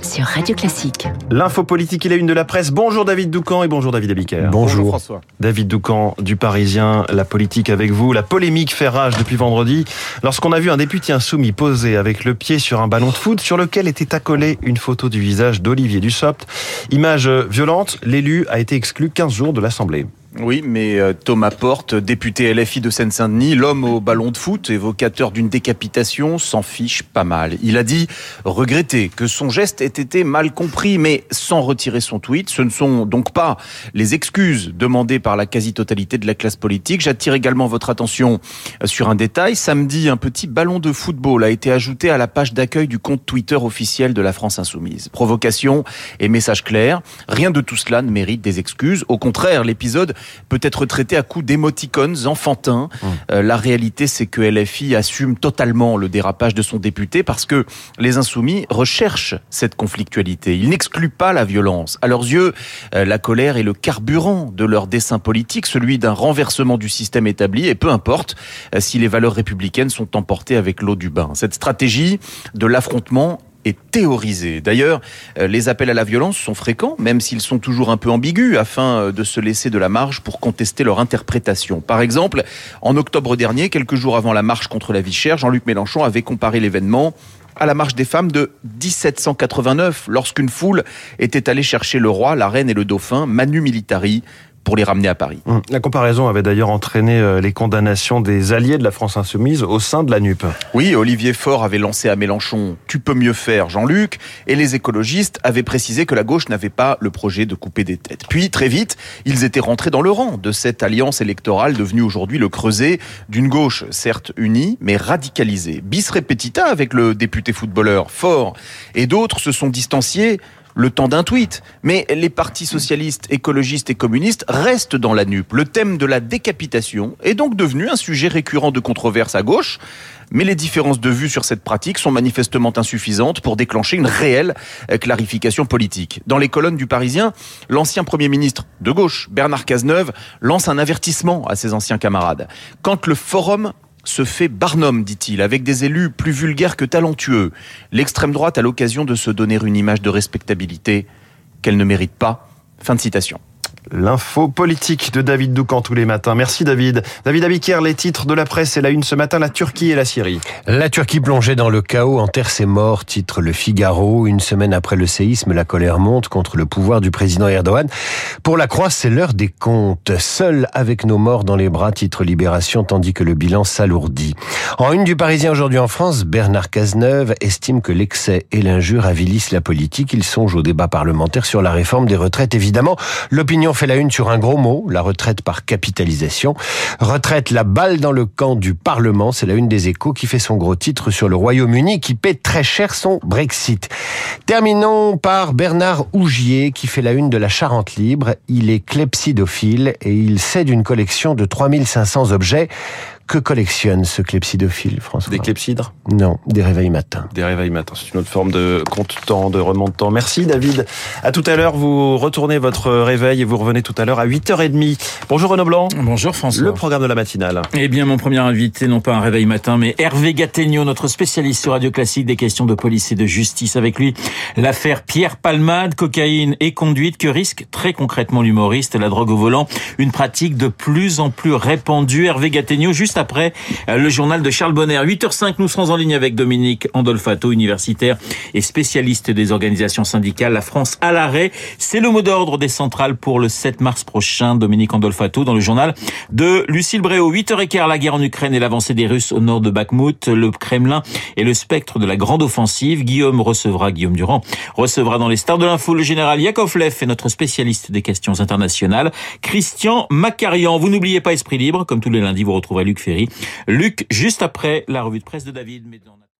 sur Radio Classique. L'info politique, il est une de la presse. Bonjour David Doucan et bonjour David Abiker. Bonjour. François. David Doucan du Parisien, la politique avec vous. La polémique fait rage depuis vendredi lorsqu'on a vu un député insoumis poser avec le pied sur un ballon de foot sur lequel était accolée une photo du visage d'Olivier Dussopt. Image violente, l'élu a été exclu 15 jours de l'Assemblée. Oui, mais euh, Thomas Porte, député LFI de Seine-Saint-Denis, l'homme au ballon de foot, évocateur d'une décapitation, s'en fiche pas mal. Il a dit regretter que son geste ait été mal compris, mais sans retirer son tweet. Ce ne sont donc pas les excuses demandées par la quasi-totalité de la classe politique. J'attire également votre attention sur un détail. Samedi, un petit ballon de football a été ajouté à la page d'accueil du compte Twitter officiel de la France Insoumise. Provocation et message clair. Rien de tout cela ne mérite des excuses. Au contraire, l'épisode peut être traité à coups d'émoticônes enfantins. Mmh. Euh, la réalité, c'est que LFI assume totalement le dérapage de son député parce que les insoumis recherchent cette conflictualité. Ils n'excluent pas la violence. À leurs yeux, euh, la colère est le carburant de leur dessin politique, celui d'un renversement du système établi, et peu importe euh, si les valeurs républicaines sont emportées avec l'eau du bain. Cette stratégie de l'affrontement est théorisée. D'ailleurs, euh, les appels à la violence sont fréquents, même s'ils sont toujours un peu ambigus, afin euh, de se laisser de la marge pour contester leur interprétation. Par exemple, en octobre dernier, quelques jours avant la marche contre la vie chère, Jean-Luc Mélenchon avait comparé l'événement à la marche des femmes de 1789, lorsqu'une foule était allée chercher le roi, la reine et le dauphin, Manu Militari, pour les ramener à Paris. Mmh. La comparaison avait d'ailleurs entraîné euh, les condamnations des alliés de la France insoumise au sein de la NUP. Oui, Olivier Faure avait lancé à Mélenchon Tu peux mieux faire, Jean-Luc, et les écologistes avaient précisé que la gauche n'avait pas le projet de couper des têtes. Puis, très vite, ils étaient rentrés dans le rang de cette alliance électorale devenue aujourd'hui le creuset d'une gauche, certes unie, mais radicalisée. Bis repetita avec le député footballeur Faure, et d'autres se sont distanciés le temps d'un tweet. Mais les partis socialistes, écologistes et communistes restent dans la nupe. Le thème de la décapitation est donc devenu un sujet récurrent de controverse à gauche. Mais les différences de vue sur cette pratique sont manifestement insuffisantes pour déclencher une réelle clarification politique. Dans les colonnes du Parisien, l'ancien Premier ministre de gauche, Bernard Cazeneuve, lance un avertissement à ses anciens camarades. Quand le forum se fait Barnum, dit-il, avec des élus plus vulgaires que talentueux. L'extrême droite a l'occasion de se donner une image de respectabilité qu'elle ne mérite pas. Fin de citation. L'info politique de David Doucan tous les matins. Merci David. David Abiker, les titres de la presse et la une ce matin, la Turquie et la Syrie. La Turquie plongée dans le chaos enterre ses morts, titre Le Figaro. Une semaine après le séisme, la colère monte contre le pouvoir du président Erdogan. Pour la Croix, c'est l'heure des comptes. Seul avec nos morts dans les bras, titre Libération, tandis que le bilan s'alourdit. En une du Parisien aujourd'hui en France, Bernard Cazeneuve estime que l'excès et l'injure avilissent la politique. Il songe au débat parlementaire sur la réforme des retraites. Évidemment, l'opinion fait la une sur un gros mot, la retraite par capitalisation. Retraite, la balle dans le camp du Parlement, c'est la une des échos qui fait son gros titre sur le Royaume-Uni qui paie très cher son Brexit. Terminons par Bernard Ougier qui fait la une de la Charente Libre. Il est clepsydophile et il cède une collection de 3500 objets. Que collectionne ce clepsydophile, François Des clepsydres Non, des réveils matins. Des réveils matins, c'est une autre forme de compte-temps, de remonte-temps. Merci David. À tout à l'heure, vous retournez votre réveil et vous revenez tout à l'heure à 8h30. Bonjour Renaud Blanc. Bonjour François. Le programme de la matinale. Eh bien, mon premier invité, non pas un réveil matin, mais Hervé Gattegno, notre spécialiste sur Radio Classique des questions de police et de justice. Avec lui, l'affaire Pierre Palmade, cocaïne et conduite que risque très concrètement l'humoriste, la drogue au volant, une pratique de plus en plus répandue. Hervé Gattegno, juste après le journal de Charles Bonner. 8h05, nous serons en ligne avec Dominique Andolfato, universitaire et spécialiste des organisations syndicales. La France à l'arrêt, c'est le mot d'ordre des centrales pour le 7 mars prochain. Dominique Andolfato dans le journal de Lucille Bréau. 8h15, la guerre en Ukraine et l'avancée des Russes au nord de Bakhmut, le Kremlin et le spectre de la grande offensive. Guillaume recevra, Guillaume Durand recevra dans les stars de l'info le général Yakovlev et notre spécialiste des questions internationales, Christian Macarian. Vous n'oubliez pas Esprit Libre, comme tous les lundis, vous retrouverez Luc Luc, juste après la revue de presse de David.